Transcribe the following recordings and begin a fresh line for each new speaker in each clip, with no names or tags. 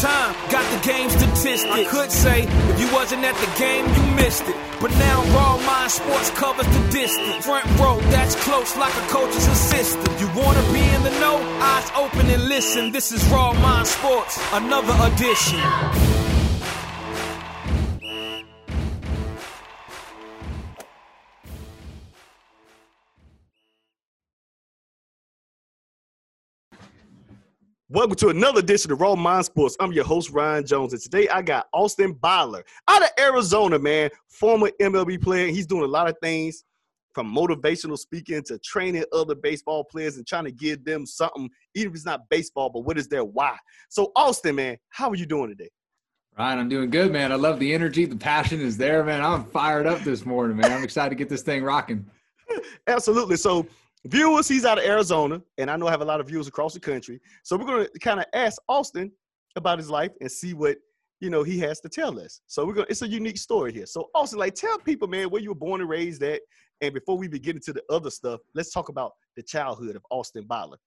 time, got the game statistics. I could say if you wasn't at the game, you missed it. But now Raw Mind Sports covers the distance. Front row, that's close like a coach's assistant. You wanna be in the know? Eyes open and listen. This is Raw Mind Sports, another edition.
Welcome to another edition of Raw Mind Sports. I'm your host, Ryan Jones, and today I got Austin Byler out of Arizona, man. Former MLB player. He's doing a lot of things from motivational speaking to training other baseball players and trying to give them something, even if it's not baseball, but what is their why? So, Austin, man, how are you doing today?
Ryan, I'm doing good, man. I love the energy. The passion is there, man. I'm fired up this morning, man. I'm excited to get this thing rocking.
Absolutely. So, viewers, he's out of Arizona, and I know I have a lot of viewers across the country. So we're going to kind of ask Austin about his life and see what you know he has to tell us. So we're going. to It's a unique story here. So Austin, like, tell people, man, where you were born and raised at, and before we begin into the other stuff, let's talk about the childhood of Austin Byler.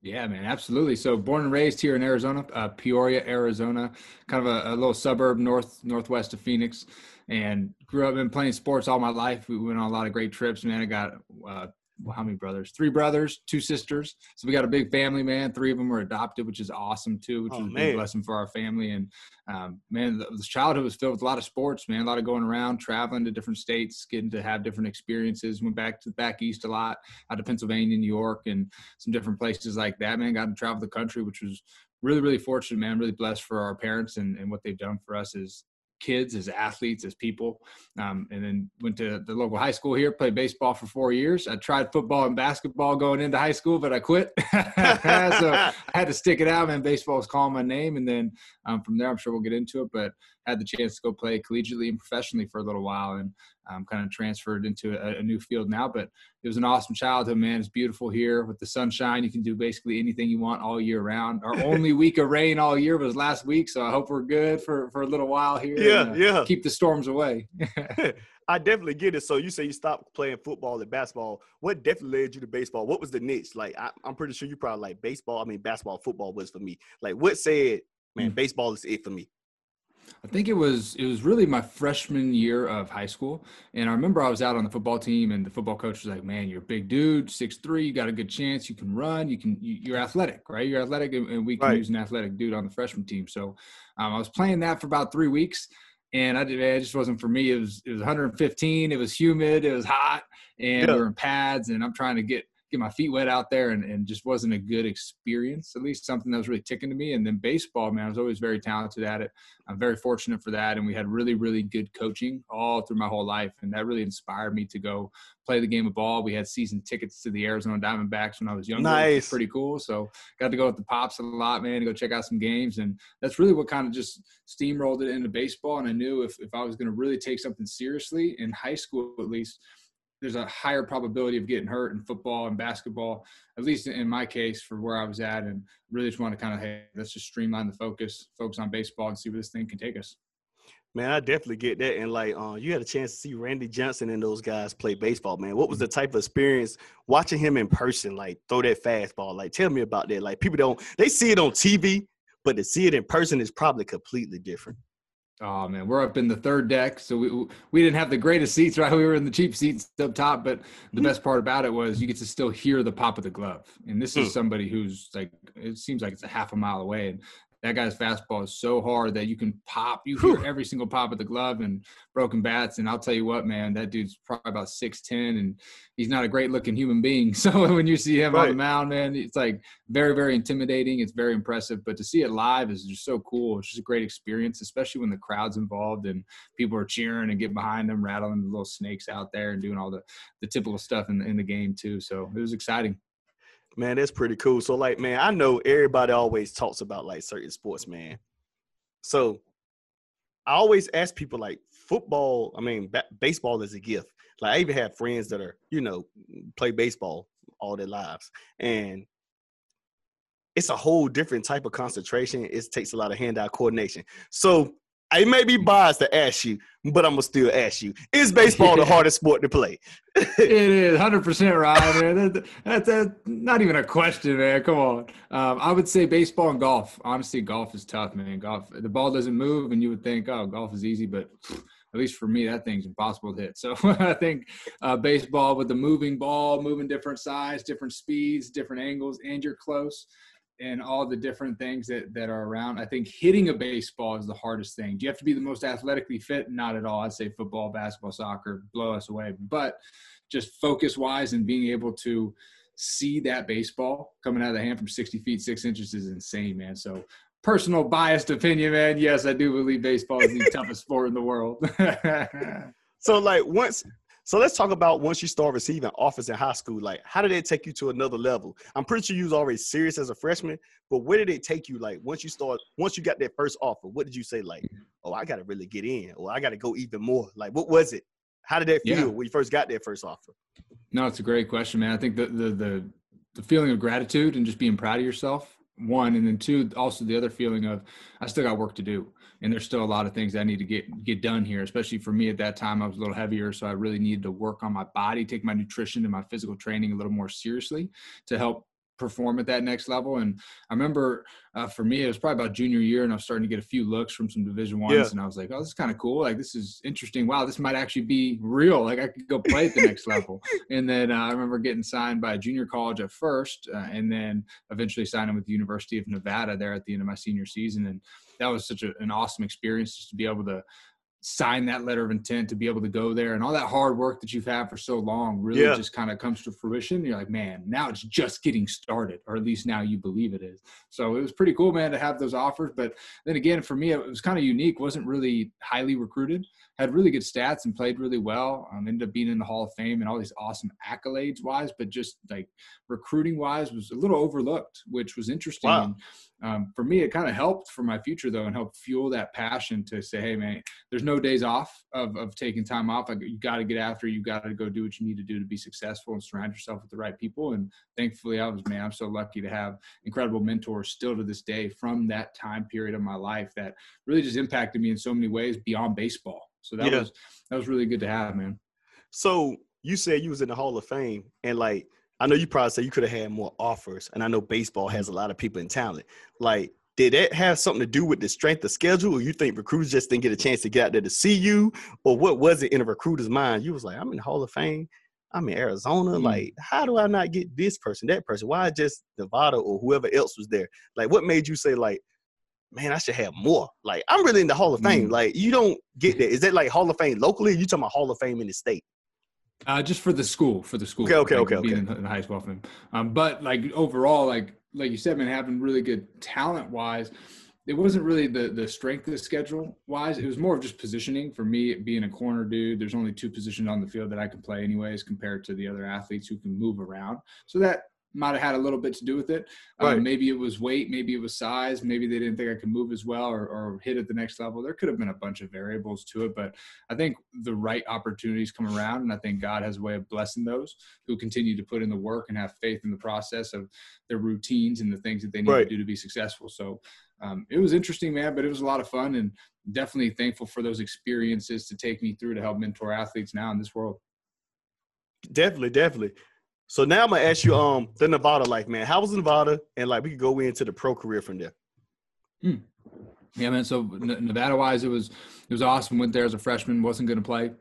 Yeah, man, absolutely. So born and raised here in Arizona, uh, Peoria, Arizona, kind of a, a, little suburb north northwest of Phoenix, and grew up in playing sports all my life. We went on a lot of great trips. Man, I got uh, well, how many brothers? Three brothers, two sisters. So we got a big family, man. Three of them were adopted, which is awesome too, which oh, was a big blessing for our family. And um, man, the, the, childhood was filled with a lot of sports, man. A lot of going around, traveling to different states, getting to have different experiences. Went back to the back east a lot, out to Pennsylvania, New York, and some different places like that. Man, got to travel the country, which was really, really fortunate, man. Really blessed for our parents and, and what they've done for us is kids, as athletes, as people. Um, and then went to the local high school here, played baseball for four years. I tried football and basketball going into high school, but I quit. so I had to stick it out, man. Baseball was calling my name. And then um, from there, I'm sure we'll get into it, but had the chance to go play collegiately and professionally for a little while and um, kind of transferred into a, a, new field now. But it was an awesome childhood, man. It's beautiful here with the sunshine. You can do basically anything you want all year round. Our only week of rain all year was last week, so I hope we're good for, for a little while here.
Yeah, and, uh, yeah.
Keep the storms away.
I definitely get it. So you say you stopped playing football and basketball. What definitely led you to baseball? What was the niche? Like I, am pretty sure you probably like baseball. I mean, basketball, football was for me. Like what said, man, mm-hmm. baseball is it for me?
I think it was it was really my freshman year of high school, and I remember I was out on the football team, and the football coach was like, "Man, you're a big dude, six three, you got a good chance, you can run, you can, you, are athletic, right? You're athletic, and we can right. use an athletic dude on the freshman team." So um, I was playing that for about three weeks, and I did, it just wasn't for me. It was it was 115, it was humid, it was hot, and yeah. we were in pads, and I'm trying to get get my feet wet out there and, and just wasn't a good experience, at least something that was really ticking to me. And then baseball, man, I was always very talented at it. I'm very fortunate for that. And we had really, really good coaching all through my whole life. And that really inspired me to go play the game of ball. We had season tickets to the Arizona Diamondbacks when I was younger.
Nice.
pretty cool. So got to go with the Pops a lot, man, to go check out some games. And that's really what kind of just steamrolled it into baseball. And I knew if, if I was going to really take something seriously in high school, at least – there's a higher probability of getting hurt in football and basketball, at least in my case for where I was at, and really just want to kind of hey, let's just streamline the focus, focus on baseball, and see where this thing can take us.
Man, I definitely get that. And like, uh, you had a chance to see Randy Johnson and those guys play baseball. Man, what was the type of experience watching him in person? Like, throw that fastball. Like, tell me about that. Like, people don't they see it on TV, but to see it in person is probably completely different.
Oh man, we're up in the third deck, so we we didn't have the greatest seats, right? We were in the cheap seats up top, but the hmm. best part about it was you get to still hear the pop of the glove. And this is hmm. somebody who's like, it seems like it's a half a mile away, and that guy's fastball is so hard that you can pop. You hear every single pop of the glove and broken bats. And I'll tell you what, man, that dude's probably about six ten, and he's not a great looking human being. So when you see him right. on the mound, man, it's like very very intimidating. It's very impressive, but to see it live is just so cool. It's just a great experience, especially when the crowd's involved and people are cheering and get behind them, rattling the little snakes out there and doing all the the typical stuff in the, in the game too. So it was exciting.
Man, that's pretty cool. So, like, man, I know everybody always talks about like certain sports, man. So, I always ask people like football. I mean, ba- baseball is a gift. Like I even have friends that are you know play baseball all their lives, and it's a whole different type of concentration. It takes a lot of hand-eye coordination. So I may be biased to ask you, but I'm gonna still ask you: Is baseball the hardest sport to play?
it is 100 percent right, man. That's, that's, not even a question, man. Come on. Um, I would say baseball and golf. Honestly, golf is tough, man. Golf, the ball doesn't move, and you would think, oh, golf is easy, but at least for me, that thing's impossible to hit. So I think uh, baseball with the moving ball, moving different size, different speeds, different angles, and you're close and all the different things that, that are around. I think hitting a baseball is the hardest thing. Do you have to be the most athletically fit? Not at all. I'd say football, basketball, soccer blow us away. But just focus wise and being able to see that baseball coming out of the hand from 60 feet, six inches is insane, man. So personal biased opinion, man. Yes, I do believe baseball is the toughest sport in the world.
so like once so let's talk about once you start receiving offers in high school. Like, how did it take you to another level? I'm pretty sure you was already serious as a freshman, but where did it take you? Like, once you start, once you got that first offer, what did you say? Like, oh, I got to really get in, or I got to go even more. Like, what was it? How did that feel yeah. when you first got that first offer?
No, it's a great question, man. I think the the the the feeling of gratitude and just being proud of yourself one and then two also the other feeling of i still got work to do and there's still a lot of things i need to get get done here especially for me at that time i was a little heavier so i really needed to work on my body take my nutrition and my physical training a little more seriously to help perform at that next level. And I remember uh, for me, it was probably about junior year, and I was starting to get a few looks from some Division ones, yeah. and I was like, "Oh, this is kind of cool. Like, this is interesting. Wow, this might actually be real. Like, I could go play at the next level." And then uh, I remember getting signed by a junior college at first, uh, and then eventually signing with the University of Nevada there at the end of my senior season, and that was such a, an awesome experience just to be able to sign that letter of intent to be able to go there and all that hard work that you've had for so long really yeah. just kind of comes to fruition you're like man now it's just getting started or at least now you believe it is so it was pretty cool man to have those offers but then again for me it was kind of unique wasn't really highly recruited had really good stats and played really well um, ended up being in the hall of fame and all these awesome accolades wise but just like recruiting wise was a little overlooked which was interesting wow. Um, for me, it kind of helped for my future though, and helped fuel that passion to say, "Hey, man, there's no days off of, of taking time off. Like, you got to get after. You got to go do what you need to do to be successful and surround yourself with the right people." And thankfully, I was man, I'm so lucky to have incredible mentors still to this day from that time period of my life that really just impacted me in so many ways beyond baseball. So that yeah. was that was really good to have, man.
So you said you was in the Hall of Fame, and like I know you probably say you could have had more offers, and I know baseball has a lot of people in talent. Like, did that have something to do with the strength of schedule, or you think recruiters just didn't get a chance to get out there to see you, or what was it in a recruiter's mind? You was like, I'm in the Hall of Fame, I'm in Arizona. Mm. Like, how do I not get this person, that person? Why just Nevada or whoever else was there? Like, what made you say like, man, I should have more? Like, I'm really in the Hall of Fame. Mm. Like, you don't get that. Is that like Hall of Fame locally? you talking about Hall of Fame in the state?
Uh, just for the school, for the school.
Okay, okay, like, okay,
being
okay.
In, high school, um, but like overall, like like you said, man, having really good talent wise, it wasn't really the the strength of the schedule wise. It was more of just positioning for me. Being a corner dude, there's only two positions on the field that I can play anyways, compared to the other athletes who can move around. So that might have had a little bit to do with it. Um, right. Um, maybe it was weight, maybe it was size, maybe they didn't think I could move as well or, or, hit at the next level. There could have been a bunch of variables to it, but I think the right opportunities come around, and I think God has a way of blessing those who continue to put in the work and have faith in the process of their routines and the things that they need right. to do to be successful. So um, it was interesting, man, but it was a lot of fun and definitely thankful for those experiences to take me through to help mentor athletes now in this world.
Definitely, definitely. So now I'm gonna ask you um the Nevada life, man. How was Nevada? And like we could go into the pro career from there.
Hmm. Yeah, man. So Nevada wise, it was it was awesome. Went there as a freshman, wasn't to play,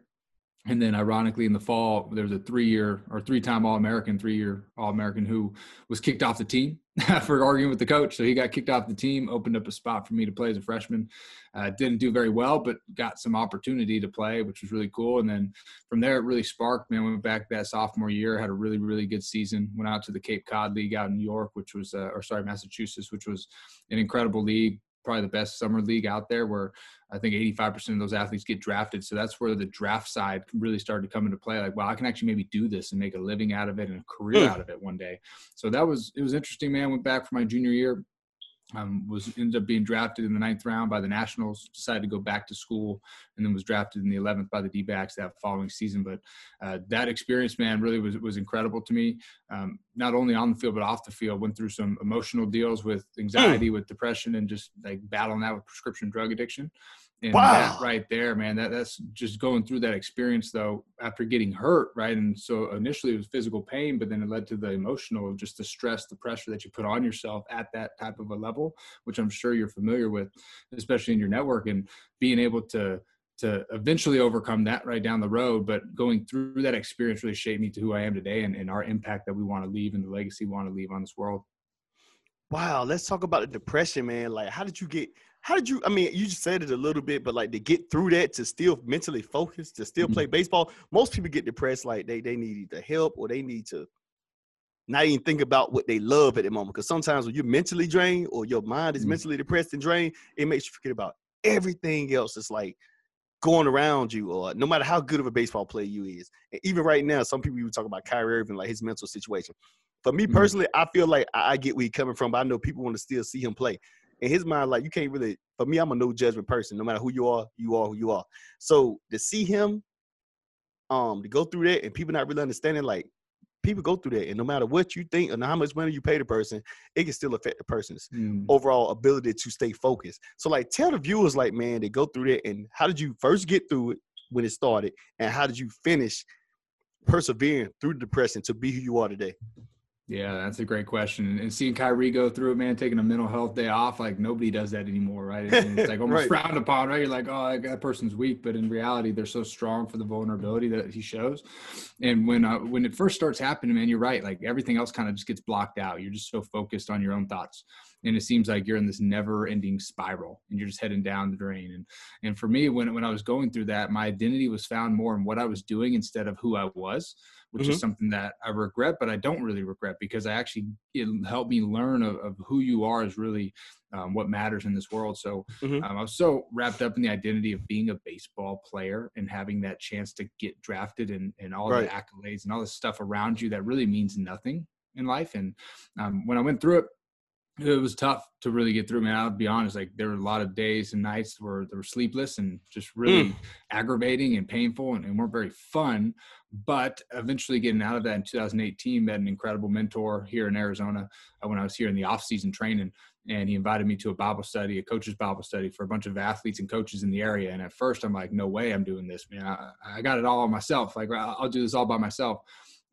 and then ironically in the fall there was a three year or three time All American, three year All American who was kicked off the team for arguing with the coach. So he got kicked off the team, opened up a spot for me to play as a freshman. Uh, didn't do very well, but got some opportunity to play, which was really cool. And then from there, it really sparked. Man, went back that sophomore year, had a really, really good season. Went out to the Cape Cod League out in New York, which was, uh, or sorry, Massachusetts, which was an incredible league probably the best summer league out there where I think 85% of those athletes get drafted. So that's where the draft side really started to come into play. Like, well, I can actually maybe do this and make a living out of it and a career mm. out of it one day. So that was, it was interesting, man. Went back for my junior year. um, was ended up being drafted in the ninth round by the Nationals. Decided to go back to school, and then was drafted in the eleventh by the D-backs that following season. But uh, that experience, man, really was was incredible to me. Um, not only on the field but off the field. Went through some emotional deals with anxiety, mm. with depression, and just like battling that with prescription drug addiction. And wow. that right there, man, that that's just going through that experience though after getting hurt, right? And so initially it was physical pain, but then it led to the emotional, just the stress, the pressure that you put on yourself at that type of a level, which I'm sure you're familiar with, especially in your network and being able to to eventually overcome that right down the road. But going through that experience really shaped me to who I am today and, and our impact that we want to leave and the legacy we want to leave on this world.
Wow, let's talk about the depression, man. Like, how did you get how did you i mean you just said it a little bit but like to get through that to still mentally focus to still play mm-hmm. baseball most people get depressed like they they need the help or they need to not even think about what they love at the moment because sometimes when you're mentally drained or your mind is mm-hmm. mentally depressed and drained it makes you forget about everything else it's like going around you or no matter how good of a baseball player you is and even right now some people even talk about Kyrie Irving like his mental situation for me mm-hmm. personally. I feel like I get where he's coming from but I know people want to still see him play in his mind, like you can't really. For me, I'm a no judgment person. No matter who you are, you are who you are. So to see him, um, to go through that and people not really understanding, like people go through that, and no matter what you think and how much money you pay the person, it can still affect the person's mm. overall ability to stay focused. So like, tell the viewers, like, man, they go through that, and how did you first get through it when it started, and how did you finish persevering through the depression to be who you are today?
Yeah, that's a great question. And seeing Kyrie go through it, man, taking a mental health day off, like nobody does that anymore, right? It's, like almost right. frowned upon, right? You're like, oh, that person's weak, but in reality, they're so strong for the vulnerability that he shows. And when uh, when it first starts happening, man, you're right. Like everything else kind of just gets blocked out. You're just so focused on your own thoughts, and it seems like you're in this never-ending spiral, and you're just heading down the drain. And and for me, when when I was going through that, my identity was found more in what I was doing instead of who I was which mm-hmm. is something that I regret, but I don't really regret because I actually it helped me learn of, of who you are is really um, what matters in this world. So mm-hmm. um, I was so wrapped up in the identity of being a baseball player and having that chance to get drafted and, and all right. the accolades and all the stuff around you that really means nothing in life. And um, when I went through it, it was tough to really get through. Man, I'll be honest. Like there were a lot of days and nights where they were sleepless and just really mm. aggravating and painful and, and, weren't very fun. But eventually, getting out of that in 2018, met an incredible mentor here in Arizona uh, when I was here in the off-season training, and he invited me to a Bible study, a coach's Bible study for a bunch of athletes and coaches in the area. And at first, I'm like, "No way, I'm doing this, man. I, I got it all on myself. Like I'll do this all by myself."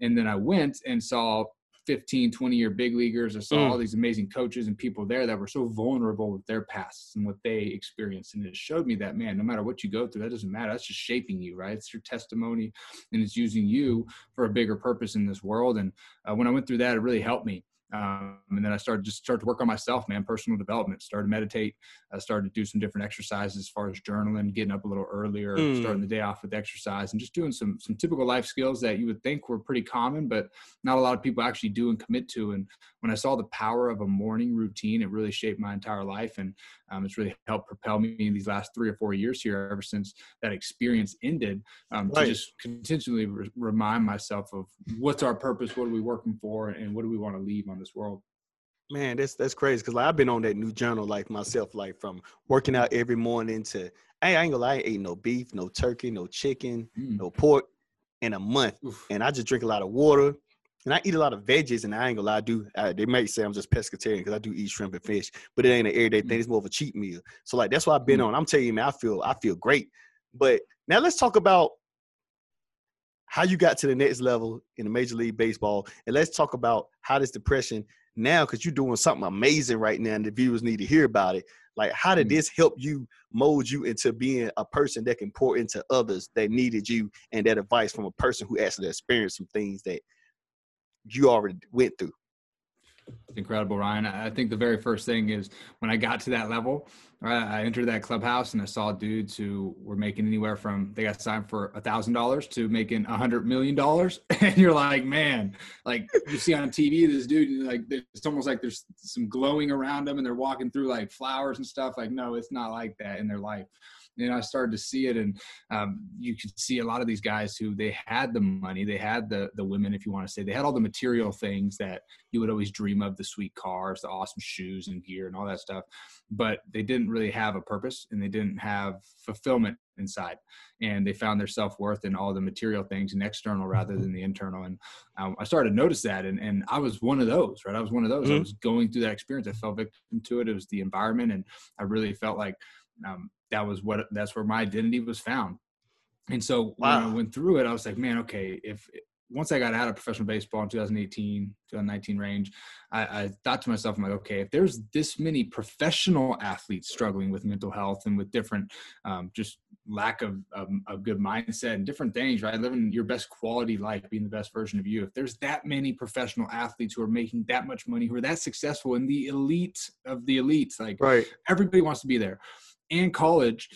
And then I went and saw 15, 20 year big leaguers. I saw mm. all these amazing coaches and people there that were so vulnerable with their pasts and what they experienced. And it showed me that, man, no matter what you go through, that doesn't matter. That's just shaping you, right? It's your testimony and it's using you for a bigger purpose in this world. And uh, when I went through that, it really helped me. Um, and then I started just start to work on myself, man, personal development, started to meditate. I started to do some different exercises as far as journaling, getting up a little earlier, mm. starting the day off with exercise and just doing some, some typical life skills that you would think were pretty common, but not a lot of people actually do and commit to. And when I saw the power of a morning routine, it really shaped my entire life. And um, it's really helped propel me in these last three or four years here ever since that experience ended um, right. to just continually re- remind myself of what's our purpose, what are we working for, and what do we want to leave on this world.
Man, that's that's crazy because like, I've been on that new journal life myself, like from working out every morning to hey, I ain't gonna lie, I ain't ate no beef, no turkey, no chicken, mm. no pork in a month, Oof. and I just drink a lot of water. And I eat a lot of veggies, and I ain't gonna lie, I do. I, they might say I'm just pescatarian because I do eat shrimp and fish, but it ain't an everyday thing. Mm. It's more of a cheat meal. So like that's what I've been mm. on. I'm telling you, man, I feel I feel great. But now let's talk about how you got to the next level in the Major League Baseball, and let's talk about how this depression now, because you're doing something amazing right now, and the viewers need to hear about it. Like, how did mm. this help you mold you into being a person that can pour into others that needed you and that advice from a person who actually experienced some things that you already went through.
Incredible, Ryan. I think the very first thing is when I got to that level, I entered that clubhouse and I saw dudes who were making anywhere from they got signed for a thousand dollars to making a hundred million dollars, and you're like, man, like you see on TV this dude, like it's almost like there's some glowing around them, and they're walking through like flowers and stuff. Like, no, it's not like that in their life and I started to see it, and um, you could see a lot of these guys who they had the money, they had the the women, if you want to say, they had all the material things that you would always dream of the sweet cars, the awesome shoes and gear and all that stuff, but they didn't really have a purpose and they didn't have fulfillment inside. And they found their self worth in all the material things and external rather than the internal. And um, I started to notice that. And, and I was one of those, right? I was one of those. Mm-hmm. I was going through that experience. I fell victim to it. It was the environment. And I really felt like um, that was what, that's where my identity was found. And so wow. when I went through it, I was like, man, okay, if once I got out of professional baseball in 2018, 2019 range, I, I, thought to myself, I'm like, okay, if there's this many professional athletes struggling with mental health and with different, um, just lack of a good mindset and different things, right? Living your best quality life, being the best version of you. If there's that many professional athletes who are making that much money, who are that successful in the elite of the elites, like
right.
everybody wants to be there, and college,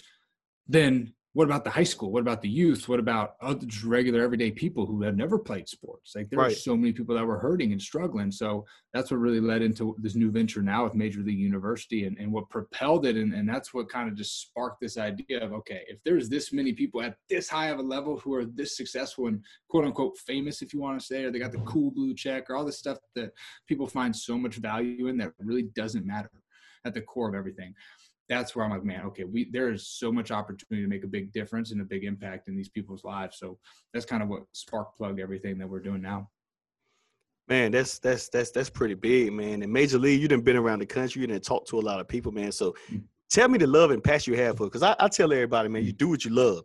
then what about the high school? What about the youth? What about other just regular everyday people who have never played sports? Like there right. are so many people that were hurting and struggling. So that's what really led into this new venture now with Major League University and, and what propelled it. And, and that's what kind of just sparked this idea of, okay, if there's this many people at this high of a level who are this successful and quote unquote famous, if you want to say, or they got the mm-hmm. cool blue check or all this stuff that people find so much value in that really doesn't matter at the core of everything that's where I'm like, man, okay, we there is so much opportunity to make a big difference and a big impact in these people's lives. So that's kind of what spark plugged everything that we're doing now.
Man, that's that's that's that's pretty big, man. In Major League, you didn't been around the country, you didn't talk to a lot of people, man. So mm-hmm. tell me the love and passion you have for because I, I, tell everybody, man, you do what you love.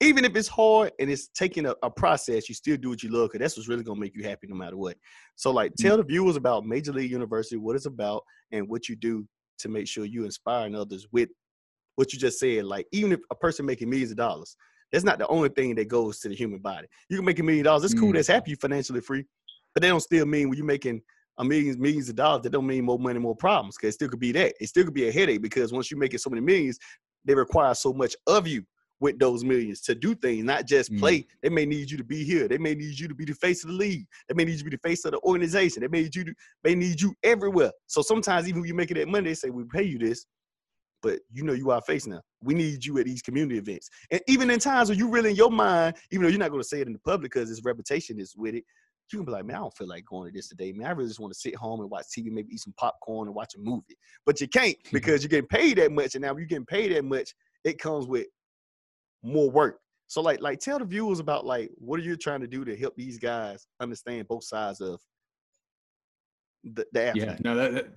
Even if it's hard and it's taking a, a process, you still do what you love because that's what's really gonna make you happy no matter what. So, like, mm-hmm. tell the viewers about Major League University, what it's about, and what you do to make sure you inspiring others with what you just said. Like even if a person making millions of dollars, that's not the only thing that goes to the human body. You can make a million dollars. It's cool. Mm. That's happy you financially free, but they don't still mean when you're making a millions millions of dollars. That don't mean more money, more problems. Because it still could be that. It still could be a headache because once you make it so many millions, they require so much of you with those millions to do things, not just play. Mm. They may need you to be here. They may need you to be the face of the league. They may need you to be the face of the organization. They may need you to they need you everywhere. So sometimes even when you're making that money, they say we pay you this, but you know you are face now. We need you at these community events. And even in times when you really in your mind, even though you're not going to say it in the public because his reputation is with it, you can be like, man, I don't feel like going to this today, man. I really just want to sit home and watch TV, maybe eat some popcorn and watch a movie. But you can't because you're getting paid that much. And now you're getting paid that much, it comes with more work. So like like tell the viewers about like what are you trying to do to help these guys understand both sides of the, the?
Yeah, no, that, that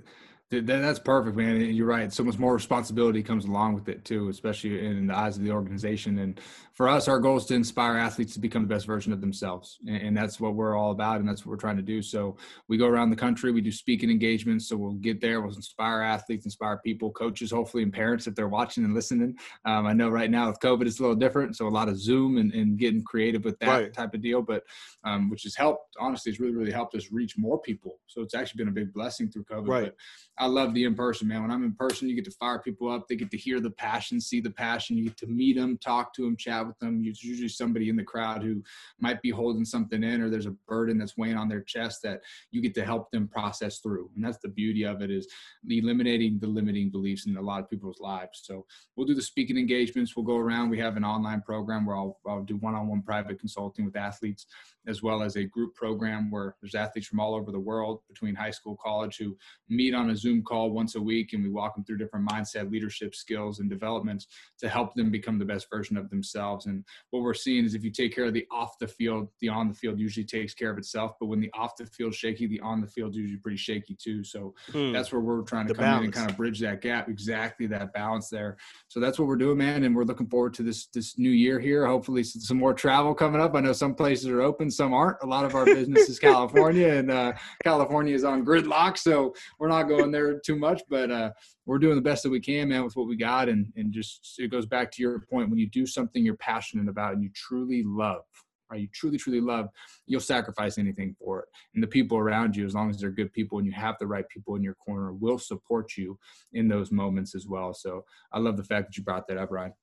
that's perfect, man. You're right. So much more responsibility comes along with it too, especially in the eyes of the organization. And for us, our goal is to inspire athletes to become the best version of themselves, and that's what we're all about, and that's what we're trying to do. So we go around the country, we do speaking engagements. So we'll get there, we'll inspire athletes, inspire people, coaches, hopefully, and parents if they're watching and listening. Um, I know right now with COVID, it's a little different, so a lot of Zoom and, and getting creative with that right. type of deal, but um, which has helped. Honestly, it's really really helped us reach more people. So it's actually been a big blessing through COVID.
Right.
But I love the in person, man. When I'm in person, you get to fire people up. They get to hear the passion, see the passion. You get to meet them, talk to them, chat with them. It's usually somebody in the crowd who might be holding something in, or there's a burden that's weighing on their chest that you get to help them process through. And that's the beauty of it is eliminating the limiting beliefs in a lot of people's lives. So we'll do the speaking engagements. We'll go around. We have an online program where I'll, I'll do one-on-one private consulting with athletes, as well as a group program where there's athletes from all over the world between high school, college who meet on a Zoom call once a week and we walk them through different mindset, leadership skills, and developments to help them become the best version of themselves. And what we're seeing is if you take care of the off the field, the on the field usually takes care of itself. But when the off the field shaky, the on the field usually pretty shaky too. So mm. that's where we're trying to come balance. in and kind of bridge that gap. Exactly that balance there. So that's what we're doing, man. And we're looking forward to this this new year here. Hopefully some more travel coming up. I know some places are open, some aren't. A lot of our business is California, and uh, California is on gridlock, so we're not going there too much. But uh, we're doing the best that we can, man, with what we got. And and just it goes back to your point when you do something you're passionate about and you truly love, right? You truly, truly love, you'll sacrifice anything for it. And the people around you, as long as they're good people and you have the right people in your corner, will support you in those moments as well. So I love the fact that you brought that up, Ryan.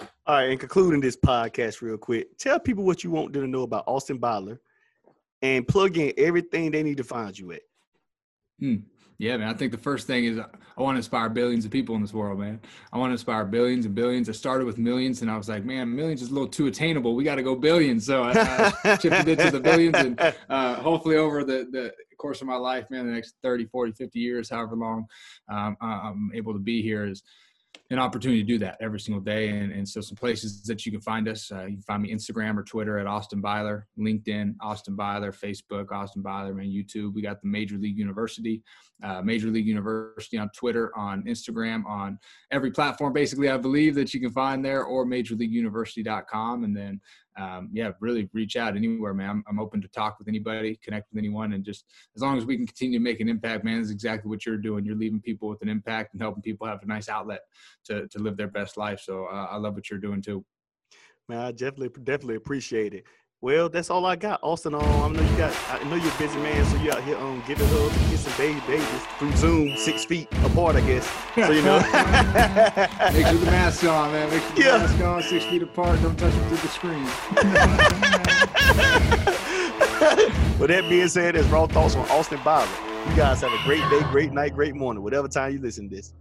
All right, and concluding this podcast real quick, tell people what you want them to know about Austin Byler and plug in everything they need to find you at.
Hmm. Yeah, man. I think the first thing is I want to inspire billions of people in this world, man. I want to inspire billions and billions. I started with millions, and I was like, man, millions is a little too attainable. We got to go billions. So I, I shifted it to the billions, and uh, hopefully over the the course of my life, man, the next 30, 40, 50 years, however long um, I'm able to be here, is an opportunity to do that every single day. And, and so some places that you can find us, uh, you can find me Instagram or Twitter at Austin Byler, LinkedIn, Austin Byler, Facebook, Austin Byler, and YouTube. We got the Major League University, uh, Major League University on Twitter, on Instagram, on every platform, basically, I believe that you can find there or majorleagueuniversity.com. And then um, yeah, really reach out anywhere, man. I'm, I'm, open to talk with anybody, connect with anyone, and just as long as we can continue to make an impact, man, is exactly what you're doing. You're leaving people with an impact and helping people have a nice outlet to to live their best life. So uh, I love what you're doing too.
Man, I definitely definitely appreciate it. Well, that's all I got. Austin, um, I know you got. I know you're a busy man, so you out here um giving hugs and kissing baby babies through Zoom, six feet apart, I guess. So you know.
Make sure the mask on, man. Make sure the yeah. mask on, six feet apart. Don't touch them through the screen.
With that being said, that's raw thoughts on Austin Byler. You guys have a great day, great night, great morning, whatever time you listen to this.